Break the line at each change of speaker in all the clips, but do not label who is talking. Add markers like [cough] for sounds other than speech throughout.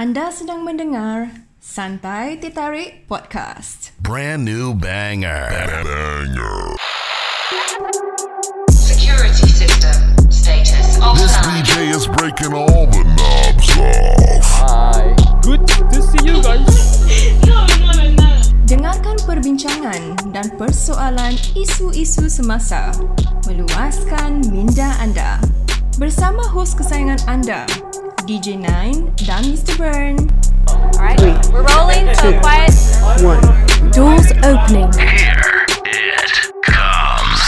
Anda sedang mendengar Santai Tertarik Podcast.
Brand new banger. Banger.
Security system status
This
offline.
DJ is breaking all the knobs off.
Hi. Good to see you guys. [laughs]
Dengarkan perbincangan dan persoalan isu-isu semasa. Meluaskan minda anda. Bersama hos kesayangan anda, DJ Nine dan Mr. Burn.
Alright, we're rolling, so quiet.
Doors opening.
It comes.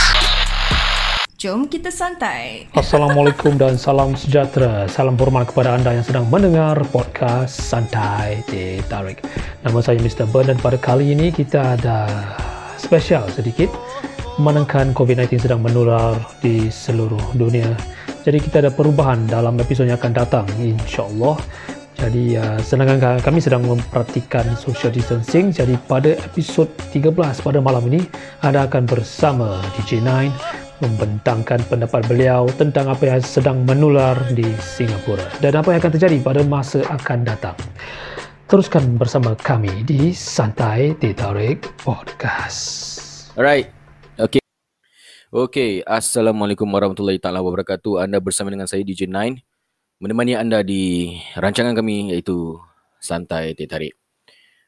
Jom kita santai.
Assalamualaikum dan salam sejahtera. Salam hormat kepada anda yang sedang mendengar podcast Santai Teh Tarik. Nama saya Mr. Burn dan pada kali ini kita ada spesial sedikit menekan COVID-19 sedang menular di seluruh dunia. Jadi kita ada perubahan dalam episod yang akan datang insya-Allah. Jadi uh, sedangkan kami sedang memperhatikan social distancing jadi pada episod 13 pada malam ini anda akan bersama DJ 9 membentangkan pendapat beliau tentang apa yang sedang menular di Singapura dan apa yang akan terjadi pada masa akan datang. Teruskan bersama kami di Santai Ditarik Podcast.
Alright. Okay. Okay. Assalamualaikum warahmatullahi taala wabarakatuh. Anda bersama dengan saya DJ Nine menemani anda di rancangan kami iaitu Santai Teh Tarik.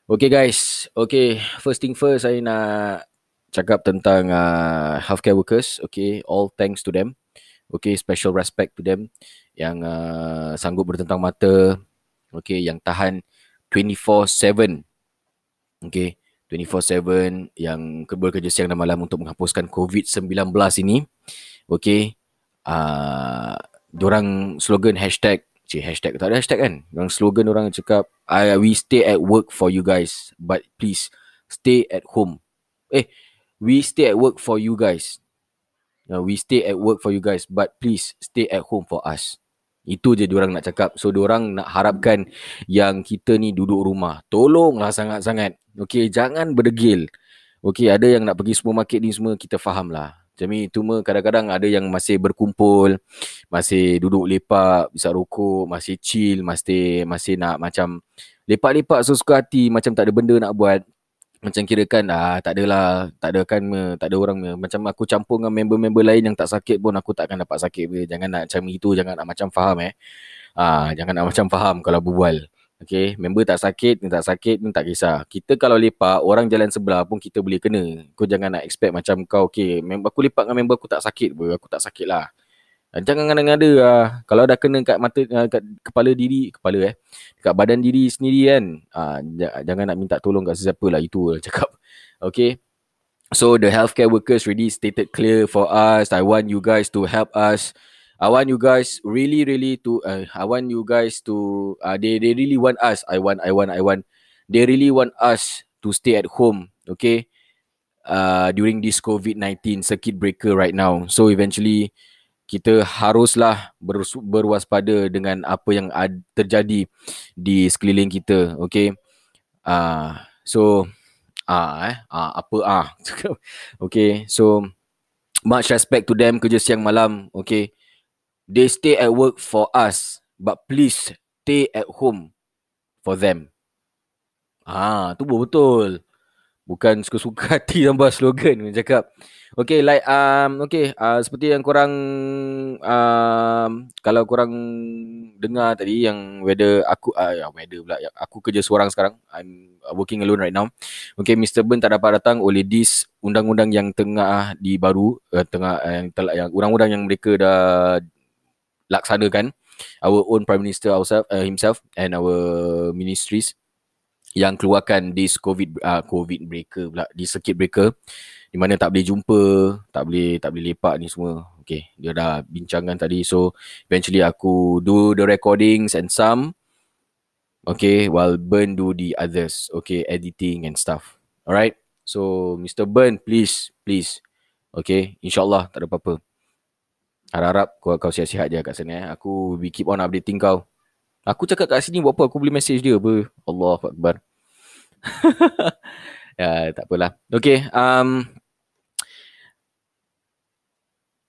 Okay guys. Okay. First thing first saya nak cakap tentang uh, healthcare workers. Okay. All thanks to them. Okay. Special respect to them yang uh, sanggup bertentang mata. Okay. Yang tahan 24/7. Okay. 24/7 yang bekerja siang dan malam untuk menghapuskan COVID-19 ini. Okay. Uh, diorang slogan hashtag Cik hashtag tak ada hashtag kan Diorang slogan orang cakap I, We stay at work for you guys But please Stay at home Eh We stay at work for you guys uh, We stay at work for you guys But please Stay at home for us Itu je diorang nak cakap. So diorang nak harapkan Yang kita ni duduk rumah. Tolonglah sangat-sangat. Okay jangan berdegil. Okay ada yang nak pergi supermarket ni semua Kita faham lah macam ni cuma kadang-kadang ada yang masih berkumpul, masih duduk lepak, bisa rokok, masih chill, masih masih nak macam lepak-lepak sesuka hati, macam tak ada benda nak buat. Macam kira kan ah tak adalah, tak ada kan me, tak ada orang me. Macam aku campur dengan member-member lain yang tak sakit pun aku takkan dapat sakit be. Jangan nak macam itu, jangan nak macam faham eh. Ah jangan nak [laughs] macam faham kalau berbual. Okay, member tak sakit, tak sakit, ni tak kisah. Kita kalau lepak, orang jalan sebelah pun kita boleh kena. Kau jangan nak expect macam kau, okay, member aku lepak dengan member aku tak sakit pun, aku tak sakit lah. Jangan ngada-ngada lah. Kalau dah kena kat mata, kat kepala diri, kepala eh, kat badan diri sendiri kan, ah, jangan nak minta tolong kat sesiapa lah, itu lah cakap. [laughs] Okay, so the healthcare workers really stated clear for us. I want you guys to help us. I want you guys really, really to. Uh, I want you guys to. Uh, they they really want us. I want. I want. I want. They really want us to stay at home. Okay. Uh, during this COVID 19 circuit breaker right now. So eventually kita haruslah ber, berwaspada dengan apa yang ad, terjadi di sekeliling kita. Okay. Uh, so ah uh, eh uh, apa ah [laughs] uh. okay so much respect to them kerja siang malam okay They stay at work for us, but please stay at home for them. Ah, tu betul. Bukan suka-suka [laughs] hati tambah slogan yang cakap. Okay, like um okay, uh, seperti yang korang um kalau korang dengar tadi yang whether aku uh, whether pula aku kerja seorang sekarang. I'm working alone right now. Okay, Mr. Ben tak dapat datang oleh this undang-undang yang tengah di baru uh, tengah uh, yang telah yang undang-undang yang mereka dah laksanakan our own prime minister ourselves uh, himself and our ministries yang keluarkan this covid uh, covid breaker pula di circuit breaker di mana tak boleh jumpa tak boleh tak boleh lepak ni semua. Okay dia dah bincangkan tadi. So eventually aku do the recordings and some okay while Burn do the others okay editing and stuff. Alright? So Mr Burn please please okay insyaallah tak ada apa-apa. Harap-harap kau, kau sihat-sihat je kat sana eh. Aku we keep on updating kau. Aku cakap kat sini buat apa? Aku boleh message dia apa? Allah Akbar. [laughs] ya, tak apalah. Okay. Um,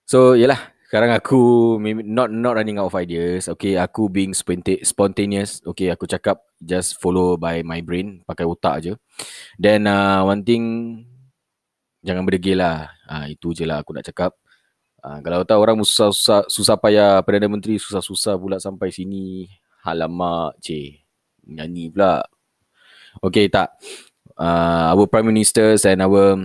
so, yelah. sekarang aku not not running out of ideas. Okay, aku being sponta- spontaneous. Okay, aku cakap just follow by my brain, pakai otak je. Then uh, one thing jangan berdegil lah. Uh, itu je lah aku nak cakap. Uh, kalau tahu orang susah-susah susah payah Perdana Menteri susah-susah pula sampai sini. Halamak, cik. Nyanyi pula. Okay, tak. Uh, our Prime Ministers and our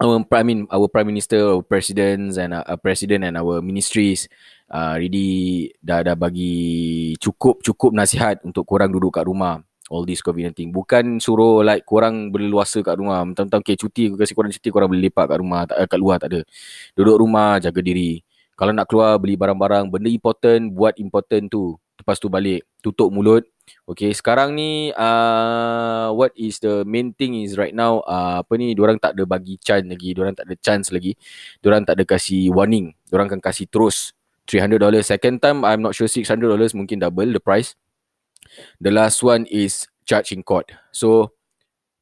our prime mean our prime minister our presidents and uh, uh, president and our ministries uh, really dah dah bagi cukup cukup nasihat untuk korang duduk kat rumah. All this COVID-19 bukan suruh like korang berleluasa kat rumah. Mentang-mentang okay cuti aku kasi korang cuti korang boleh lepak kat rumah. Tak, kat luar tak ada. Duduk rumah jaga diri. Kalau nak keluar beli barang-barang benda important buat important tu lepas tu balik tutup mulut Okay, sekarang ni uh, what is the main thing is right now uh, apa ni diorang tak ada bagi chance lagi, diorang tak ada chance lagi. Diorang tak ada kasih warning. Diorang akan kasih terus $300 second time I'm not sure $600 mungkin double the price. The last one is charge in court. So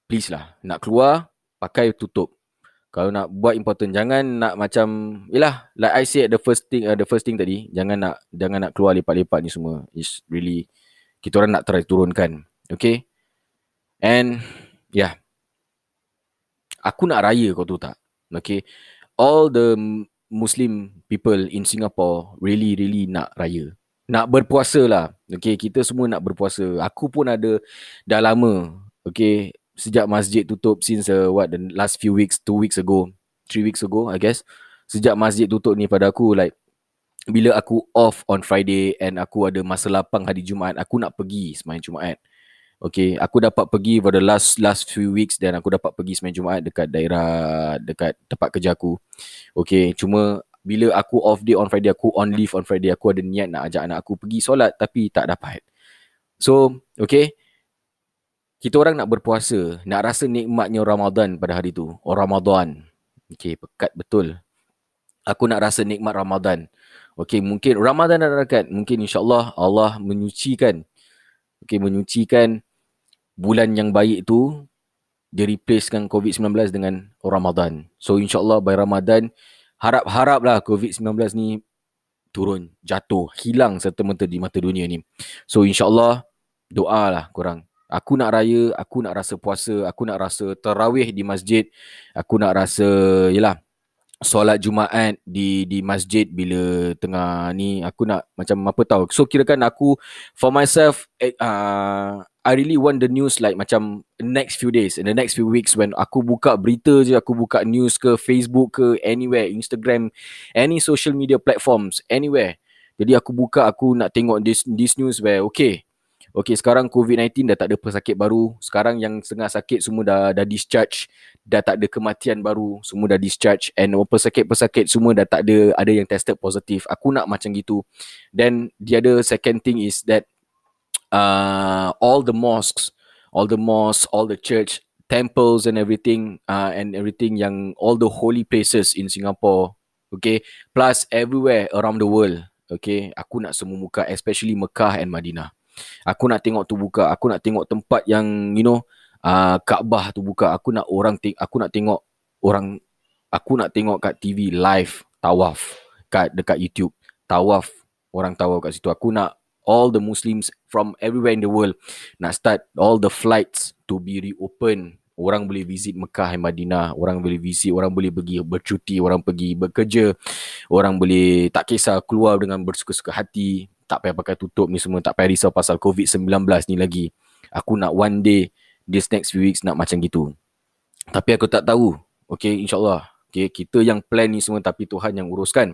please lah nak keluar pakai tutup. Kalau nak buat important jangan nak macam yalah like I said the first thing uh, the first thing tadi jangan nak jangan nak keluar lepak-lepak ni semua. It's really kita orang nak try turunkan. Okay. And yeah. Aku nak raya kau tu tak? Okay. All the Muslim people in Singapore really really nak raya. Nak berpuasa lah. Okay. Kita semua nak berpuasa. Aku pun ada dah lama. Okay. Sejak masjid tutup since uh, what the last few weeks, two weeks ago, three weeks ago I guess. Sejak masjid tutup ni pada aku like bila aku off on Friday and aku ada masa lapang hari Jumaat, aku nak pergi semain Jumaat. Okay, aku dapat pergi for the last last few weeks dan aku dapat pergi semain Jumaat dekat daerah, dekat tempat kerja aku. Okay, cuma bila aku off day on Friday, aku on leave on Friday, aku ada niat nak ajak anak aku pergi solat tapi tak dapat. So, okay, kita orang nak berpuasa, nak rasa nikmatnya Ramadan pada hari tu. Oh, Ramadan. Okay, pekat betul. Aku nak rasa nikmat Ramadan. Okey, mungkin Ramadan dah dekat. Mungkin insyaAllah Allah menyucikan. Okey, menyucikan bulan yang baik tu. Dia replacekan COVID-19 dengan Ramadan. So insyaAllah by Ramadan, harap-haraplah COVID-19 ni turun, jatuh, hilang serta-merta di mata dunia ni. So insyaAllah, doalah korang. Aku nak raya, aku nak rasa puasa, aku nak rasa terawih di masjid. Aku nak rasa, yelah, solat Jumaat di di masjid bila tengah ni aku nak macam apa tahu. So kirakan aku for myself uh, I really want the news like macam next few days in the next few weeks when aku buka berita je aku buka news ke Facebook ke anywhere Instagram any social media platforms anywhere. Jadi aku buka aku nak tengok this this news where okay Okay sekarang COVID-19 dah tak ada pesakit baru. Sekarang yang setengah sakit semua dah, dah discharge. Dah tak ada kematian baru Semua dah discharge. And pesakit-pesakit semua dah tak ada Ada yang tested positif. Aku nak macam gitu. Then the other second thing is that uh, All the mosques All the mosques All the church Temples and everything uh, And everything yang All the holy places in Singapore Okay Plus everywhere around the world Okay Aku nak semua muka Especially Mekah and Madinah Aku nak tengok tu buka. Aku nak tengok tempat yang you know uh, Kaabah tu buka. Aku nak orang teng- aku nak tengok orang aku nak tengok kat TV live tawaf kat dekat YouTube. Tawaf orang tawaf kat situ. Aku nak all the Muslims from everywhere in the world nak start all the flights to be reopen. Orang boleh visit Mekah dan Madinah. Orang boleh visit, orang boleh pergi bercuti, orang pergi bekerja. Orang boleh tak kisah keluar dengan bersuka-suka hati tak payah pakai tutup ni semua, tak payah risau pasal COVID-19 ni lagi. Aku nak one day, this next few weeks nak macam gitu. Tapi aku tak tahu. Okay, insyaAllah. Okay, kita yang plan ni semua tapi Tuhan yang uruskan.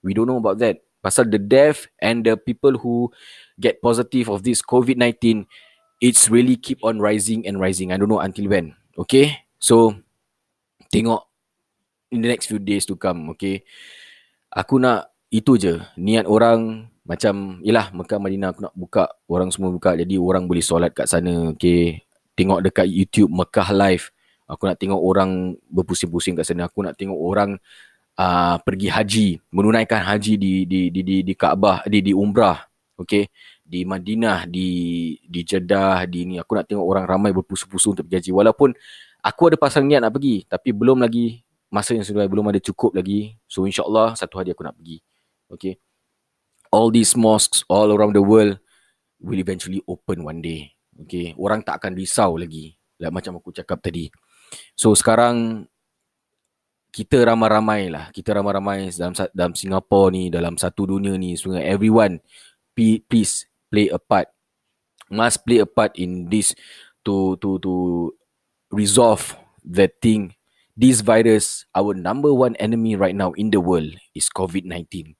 We don't know about that. Pasal the death and the people who get positive of this COVID-19, it's really keep on rising and rising. I don't know until when. Okay, so tengok in the next few days to come. Okay, aku nak itu je niat orang macam yalah Mekah Madinah aku nak buka orang semua buka. Jadi orang boleh solat kat sana okey? Tengok dekat YouTube Mekah live. Aku nak tengok orang berpusing-pusing kat sana. Aku nak tengok orang uh, pergi haji menunaikan haji di di di di, di Kaabah di di umrah okey? Di Madinah di di Jeddah di ni. Aku nak tengok orang ramai berpusing-pusing untuk pergi haji. Walaupun aku ada pasang niat nak pergi tapi belum lagi masa yang sudah belum ada cukup lagi. So insyaallah satu hari aku nak pergi Okay. All these mosques all around the world will eventually open one day. Okay. Orang tak akan risau lagi. Like macam aku cakap tadi. So sekarang kita ramai-ramai lah. Kita ramai-ramai dalam dalam Singapura ni, dalam satu dunia ni, semua everyone please play a part. Must play a part in this to to to resolve that thing. This virus, our number one enemy right now in the world is COVID-19.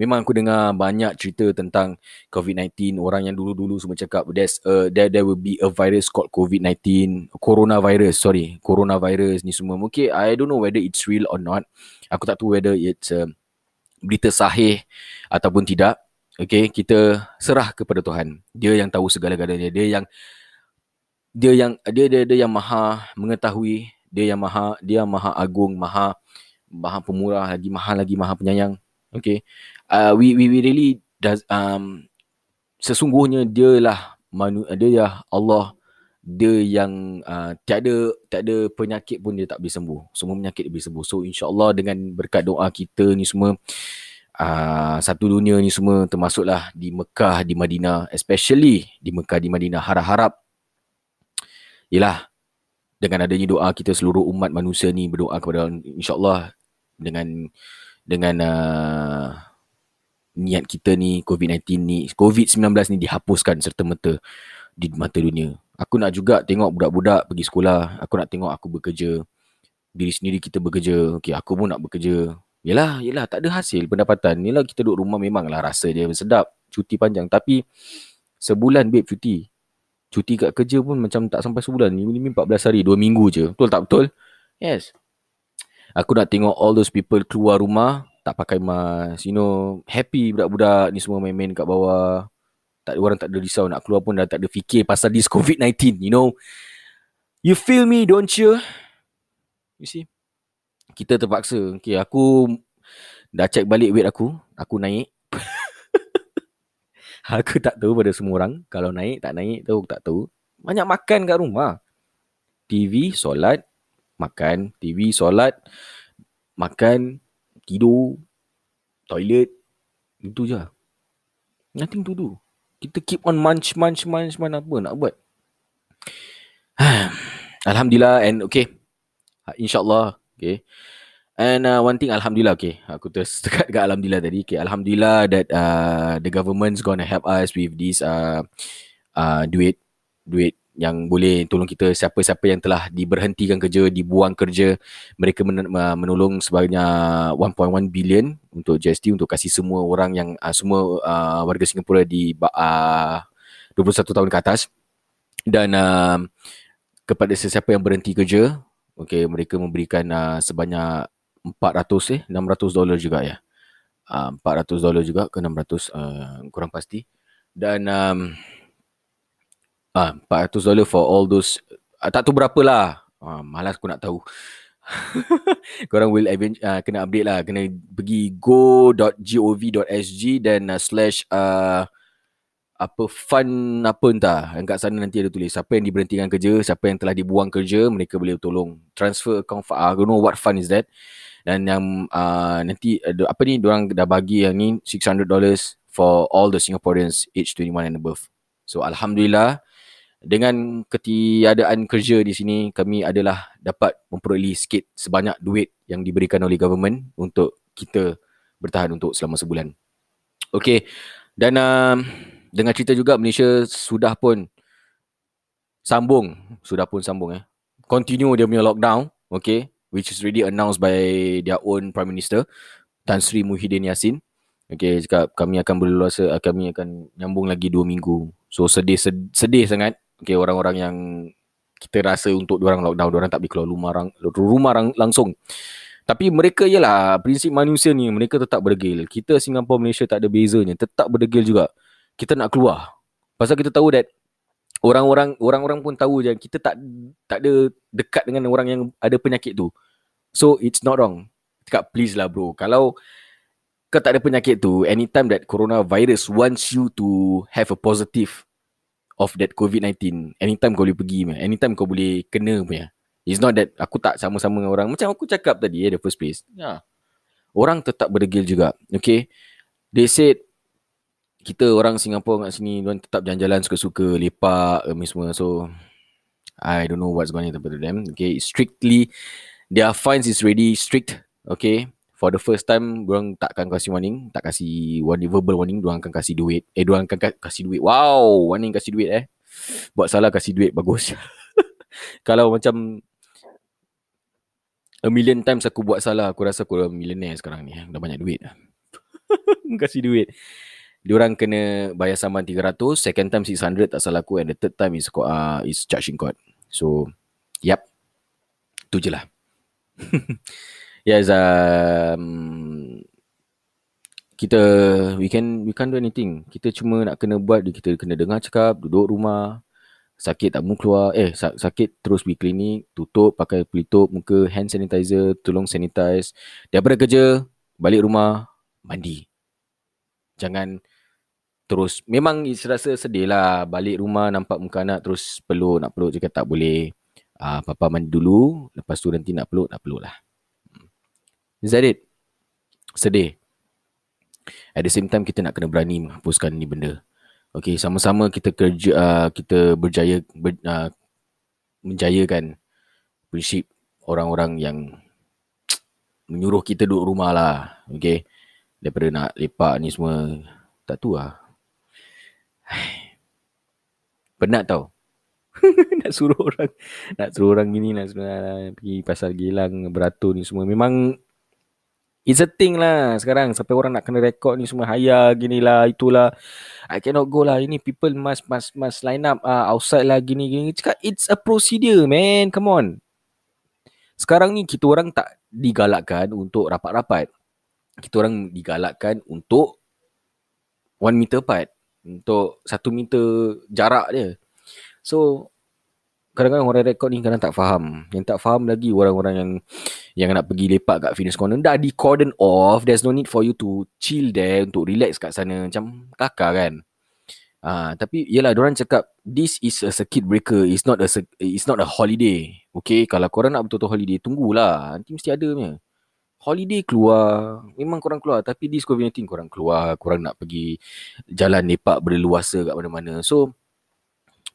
Memang aku dengar banyak cerita tentang COVID-19. Orang yang dulu-dulu semua cakap there's a, there, there will be a virus called COVID-19. Coronavirus, sorry. Coronavirus ni semua. Okay, I don't know whether it's real or not. Aku tak tahu whether it's uh, berita sahih ataupun tidak. Okay, kita serah kepada Tuhan. Dia yang tahu segala-galanya. Dia yang dia yang dia dia dia yang maha mengetahui, dia yang maha dia maha agung, maha maha pemurah lagi maha lagi maha penyayang. Okay. Uh, we, we we really does um sesungguhnya dialah manu dia ya Allah dia yang uh, tiada tiada penyakit pun dia tak boleh sembuh. Semua penyakit dia boleh sembuh. So insya-Allah dengan berkat doa kita ni semua uh, satu dunia ni semua termasuklah di Mekah, di Madinah, especially di Mekah, di Madinah harap-harap Yelah dengan adanya doa kita seluruh umat manusia ni berdoa kepada Allah, insyaAllah dengan dengan uh, niat kita ni COVID-19 ni COVID-19 ni dihapuskan serta-merta di mata dunia. Aku nak juga tengok budak-budak pergi sekolah. Aku nak tengok aku bekerja. Diri sendiri kita bekerja. Okay, aku pun nak bekerja. Yelah, yelah tak ada hasil pendapatan. Yelah kita duduk rumah memanglah rasa dia sedap. Cuti panjang. Tapi sebulan babe cuti. Cuti kat kerja pun macam tak sampai sebulan. Ini 14 hari, 2 minggu je. Betul tak betul? Yes. Aku nak tengok all those people keluar rumah, tak pakai mask. You know, happy budak-budak ni semua main-main kat bawah. Tak orang tak ada risau nak keluar pun dah tak ada fikir pasal this [laughs] COVID-19, you know. You feel me, don't you? You see? Kita terpaksa. Okay, aku dah check balik weight aku. Aku naik. [laughs] Aku tak tahu pada semua orang. Kalau naik, tak naik, tahu tak tahu. Banyak makan kat rumah. TV, solat, makan. TV, solat, makan, tidur, toilet. Itu je. Nothing to do. Kita keep on munch, munch, munch, munch apa nak buat. [sighs] Alhamdulillah and okay. InsyaAllah. Okay. And uh, one thing Alhamdulillah okay. Aku terus [laughs] dekat kat Alhamdulillah tadi okay, Alhamdulillah that uh, The government's gonna help us With this uh, uh, Duit Duit yang boleh tolong kita. Siapa-siapa yang telah diberhentikan kerja Dibuang kerja Mereka men- menolong sebanyak 1.1 billion Untuk GST Untuk kasih semua orang yang uh, Semua uh, warga Singapura di uh, 21 tahun ke atas. Dan uh, Kepada sesiapa yang berhenti kerja Okay, mereka memberikan uh, sebanyak 400 eh 600 dolar juga ya. Uh, 400 dolar juga ke 600 uh, kurang pasti. Dan um, ah 400 dolar for all those uh, tak tahu berapa lah. Uh, malas aku nak tahu. [laughs] Korang will even, uh, kena update lah. Kena pergi go.gov.sg dan uh, slash uh, apa fund apa entah yang kat sana nanti ada tulis siapa yang diberhentikan kerja siapa yang telah dibuang kerja mereka boleh tolong transfer account I don't know what fund is that dan yang uh, nanti uh, apa ni orang dah bagi yang ni 600 dollars for all the Singaporeans age 21 and above. So alhamdulillah dengan ketiadaan kerja di sini kami adalah dapat memperoleh sikit sebanyak duit yang diberikan oleh government untuk kita bertahan untuk selama sebulan. Okay dan um, dengan cerita juga Malaysia sudah pun sambung, sudah pun sambung eh. Continue dia punya lockdown, okay, which is already announced by their own Prime Minister Tan Sri Muhyiddin Yassin. Okay, cakap kami akan berluasa, kami akan nyambung lagi dua minggu. So sedih sedih, sedih sangat. Okay, orang-orang yang kita rasa untuk orang lockdown, orang tak boleh keluar rumah, rumah langsung. Tapi mereka ialah prinsip manusia ni, mereka tetap berdegil. Kita Singapura Malaysia tak ada bezanya, tetap berdegil juga. Kita nak keluar. Pasal kita tahu that orang-orang orang-orang pun tahu je kita tak tak ada dekat dengan orang yang ada penyakit tu. So it's not wrong. Cakap please lah bro. Kalau kau tak ada penyakit tu, anytime that coronavirus wants you to have a positive of that COVID-19, anytime kau boleh pergi, anytime kau boleh kena punya. It's not that aku tak sama-sama dengan orang. Macam aku cakap tadi, eh, the first place. Ya. Orang tetap berdegil juga. Okay. They said kita orang Singapura kat sini Diorang tetap jalan-jalan suka-suka Lepak kami semua. So I don't know what's going to happen to them. Okay strictly Their fines is really strict Okay? For the first time Diorang takkan kasih warning Tak kasih warning Verbal warning Diorang akan kasih duit. Eh diorang akan ka- kasih duit. Wow Warning kasih duit eh. Buat salah kasih duit Bagus. [laughs] Kalau macam A million times aku buat salah Aku rasa aku dah millionaire sekarang ni Dah banyak duit. [laughs] Kasih duit Diorang kena bayar saman 300 Second time 600 tak salah aku And the third time is, uh, is charged in court. So Yep Tu je lah. [laughs] Yes um, Kita We can We can't do anything. Kita cuma nak kena buat Kita kena dengar cakap Duduk rumah Sakit tak mau keluar Eh sa- sakit terus pergi klinik Tutup Pakai pelitup muka Hand sanitizer Tolong sanitize. Daripada kerja Balik rumah Mandi. Jangan Terus Memang rasa sedih lah. Balik rumah Nampak muka anak Terus peluk Nak peluk Cakap tak boleh. Uh, Papa mandi dulu. Lepas tu nanti nak peluk Nak peluk lah. Is that it? Sedih. At the same time Kita nak kena berani Menghapuskan ni benda. Okay sama-sama kita kerja uh, Kita berjaya ber, uh, Menjayakan Prinsip Orang-orang yang Menyuruh kita duduk rumah lah. Okay Daripada nak lepak ni semua Tak tu lah [sighs] Penat tau. [laughs] Nak suruh orang Nak suruh orang gini Nak suruh orang pergi pasal gilang Beratur ni semua. Memang It's a thing lah sekarang. Sampai orang nak kena rekod ni semua Haya gini lah Itulah. I cannot go lah. Ini people must must must line up uh, Outside lah gini gini. Cakap it's a procedure man. Come on. Sekarang ni kita orang tak digalakkan Untuk rapat-rapat. Kita orang digalakkan untuk One meter apart Untuk satu meter jarak dia. So Kadang-kadang orang rekod ni kadang tak faham. Yang tak faham lagi orang-orang yang Yang nak pergi lepak kat fitness corner. Dah di cordon off There's no need for you to chill there Untuk relax kat sana. Macam kakak kan? Ah, tapi yelah orang cakap this is a circuit breaker. It's not a it's not a holiday. Okay kalau korang nak betul-betul holiday tunggulah. Nanti mesti ada punya holiday keluar memang korang keluar tapi this COVID-19 korang keluar korang nak pergi jalan lepak berleluasa kat mana-mana. So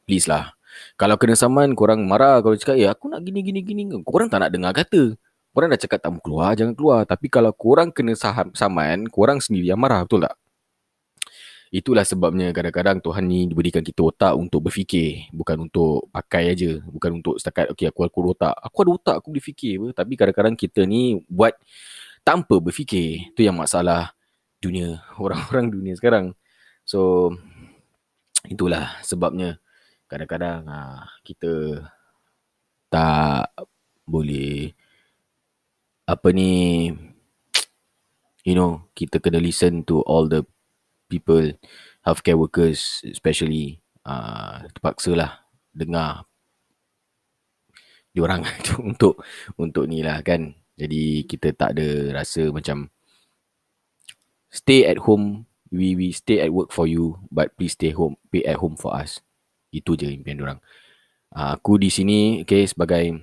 please lah. Kalau kena saman korang marah kalau cakap eh aku nak gini gini gini. Korang tak nak dengar kata. Korang dah cakap tak mau keluar jangan keluar. Tapi kalau korang kena saham, saman korang sendiri yang marah betul tak Itulah sebabnya kadang-kadang Tuhan ni diberikan kita otak untuk berfikir Bukan untuk pakai aja Bukan untuk setakat Okay aku aku otak. Aku ada otak aku boleh fikir apa. Tapi kadang-kadang kita ni buat Tanpa berfikir. Itu yang masalah dunia [laughs] Orang-orang dunia sekarang. So Itulah sebabnya Kadang-kadang ha, kita Tak boleh Apa ni [tsk] You know Kita kena listen to all the people, healthcare workers especially uh, terpaksa lah dengar diorang [laughs] untuk untuk ni lah kan. Jadi kita tak ada rasa macam stay at home, we we stay at work for you but please stay home, be at home for us. Itu je impian diorang. Uh, aku di sini okay, sebagai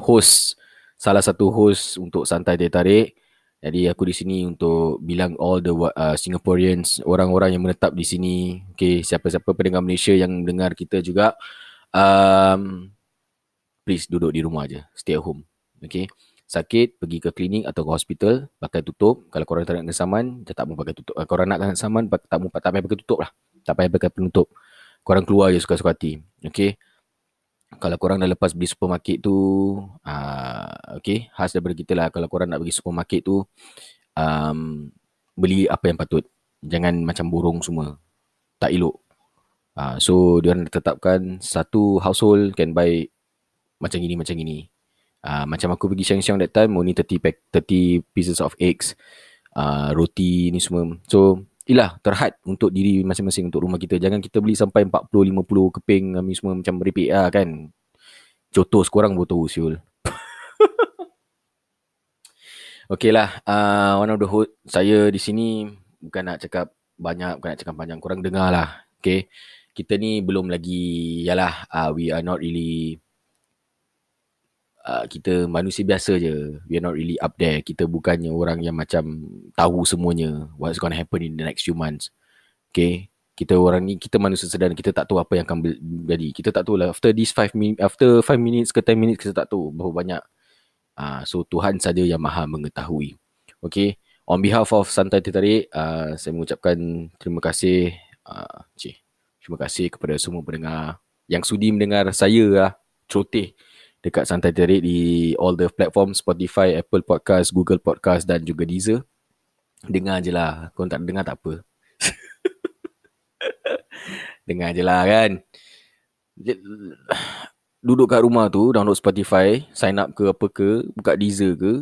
host, salah satu host untuk Santai Teh Tarik. Jadi aku di sini untuk bilang all the uh, Singaporeans, orang-orang yang menetap di sini, okay, siapa-siapa pendengar Malaysia yang dengar kita juga, um, please duduk di rumah aja, stay at home, okay. Sakit, pergi ke klinik atau ke hospital, pakai tutup. Kalau korang tak nak kena saman, tak mau pakai tutup. Kalau korang nak kena saman, tak mau tak payah pakai tutup lah. Tak payah pakai penutup. Korang keluar je suka-suka hati, okay. Kalau korang dah lepas beli supermarket tu uh, Okay Khas daripada kita lah. Kalau korang nak pergi supermarket tu um, Beli apa yang patut. Jangan macam burung semua. Tak elok. Uh, So diorang tetapkan Satu household can buy Macam gini macam gini uh, Macam aku pergi siang-siang that time Only 30, pack, 30 pieces of eggs uh, Roti ni semua. So Inilah terhad untuk diri masing-masing untuk rumah kita. Jangan kita beli sampai 40-50 keping kami semua macam meripik lah kan. Sekorang pun tahu siul. [laughs] okay lah. Uh, one of the host, saya di sini bukan nak cakap banyak, bukan nak cakap panjang. Korang dengar lah. Okay. Kita ni belum lagi, yalah, uh, we are not really uh, kita manusia biasa je. We are not really up there. Kita bukannya orang yang macam tahu semuanya what's going to happen in the next few months. Okay. Kita orang ni, kita manusia sederhana. Kita tak tahu apa yang akan jadi. Kita tak tahu lah. After this 5 minutes, after 5 minutes ke 10 minutes, kita tak tahu berapa banyak. Uh, so, Tuhan saja yang maha mengetahui. Okay. On behalf of Santai Tertarik, uh, saya mengucapkan terima kasih. Uh, cik, terima kasih kepada semua pendengar yang sudi mendengar saya lah, celoteh dekat Santai Terik di all the platform Spotify, Apple Podcast, Google Podcast dan juga Deezer. Dengar je lah. Kau tak dengar tak apa. [laughs] dengar je lah kan. Duduk kat rumah tu, download Spotify, sign up ke apa ke, buka Deezer ke,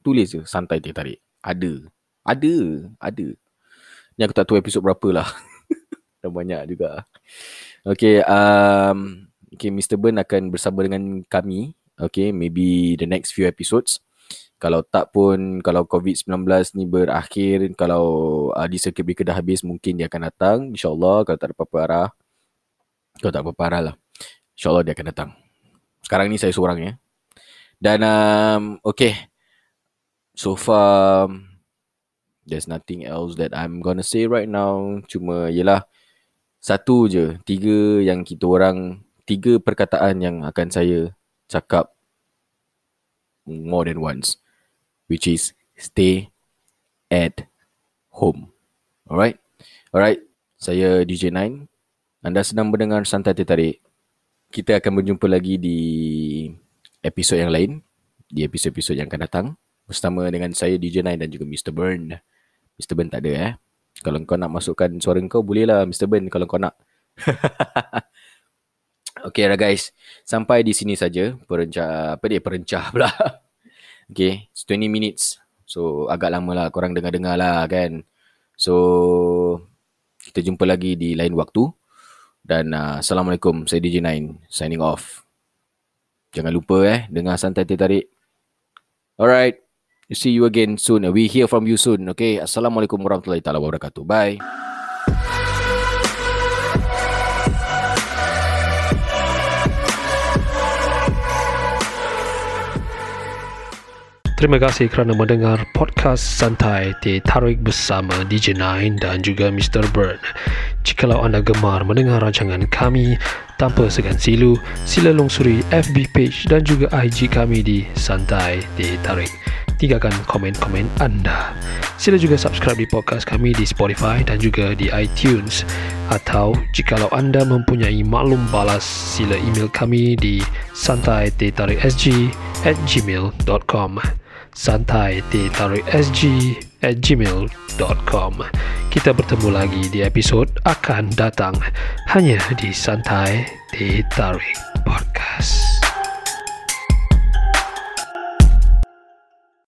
tulis je Santai Teh Tarik. Ada. Ada. Ada. Ni aku tak tahu episod berapa lah. [laughs] Dah banyak juga. Okay, um, okay, Mr. Burn akan bersama dengan kami. Okay, maybe the next few episodes. Kalau tak pun, kalau COVID-19 ni berakhir, kalau uh, di circuit breaker dah habis, mungkin dia akan datang. InsyaAllah, kalau tak ada apa-apa arah. Kalau tak apa-apa arah lah. InsyaAllah dia akan datang. Sekarang ni saya seorang ya. Dan, um, okay. So far, there's nothing else that I'm gonna say right now. Cuma, yelah, satu je, tiga yang kita orang, tiga perkataan yang akan saya cakap more than once. Which is stay at home. Alright? Alright, saya DJ Nine. Anda sedang mendengar Santai Tertarik. Kita akan berjumpa lagi di episod yang lain. Di episod-episod yang akan datang. Bersama dengan saya DJ Nine dan juga Mr. Burn. Mr. Burn tak ada eh. Kalau kau nak masukkan suara kau boleh lah Mr. Burn kalau kau nak. [laughs] okay lah guys. Sampai di sini saja perencah apa dia perencah pula. [laughs] okay, it's 20 minutes. So agak lama lah korang dengar-dengar lah kan. So kita jumpa lagi di lain waktu. Dan uh, Assalamualaikum. Saya DJ Nine signing off. Jangan lupa eh dengar santai tertarik. Alright. See you again soon. We hear from you soon. Okay. Assalamualaikum warahmatullahi wabarakatuh. Bye.
Terima kasih kerana mendengar podcast santai Teh Tarik bersama DJ Nine dan juga Mr. Bird. Jikalau anda gemar mendengar rancangan kami tanpa segan silu, sila lungsuri FB page dan juga IG kami di Santai Teh Tarik. Tinggalkan komen-komen anda. Sila juga subscribe di podcast kami di Spotify dan juga di iTunes. Atau jikalau anda mempunyai maklum balas, sila email kami di santai.tarikSG at gmail.com santai sg at gmail.com Kita bertemu lagi di episod akan datang hanya di Santai Tarik.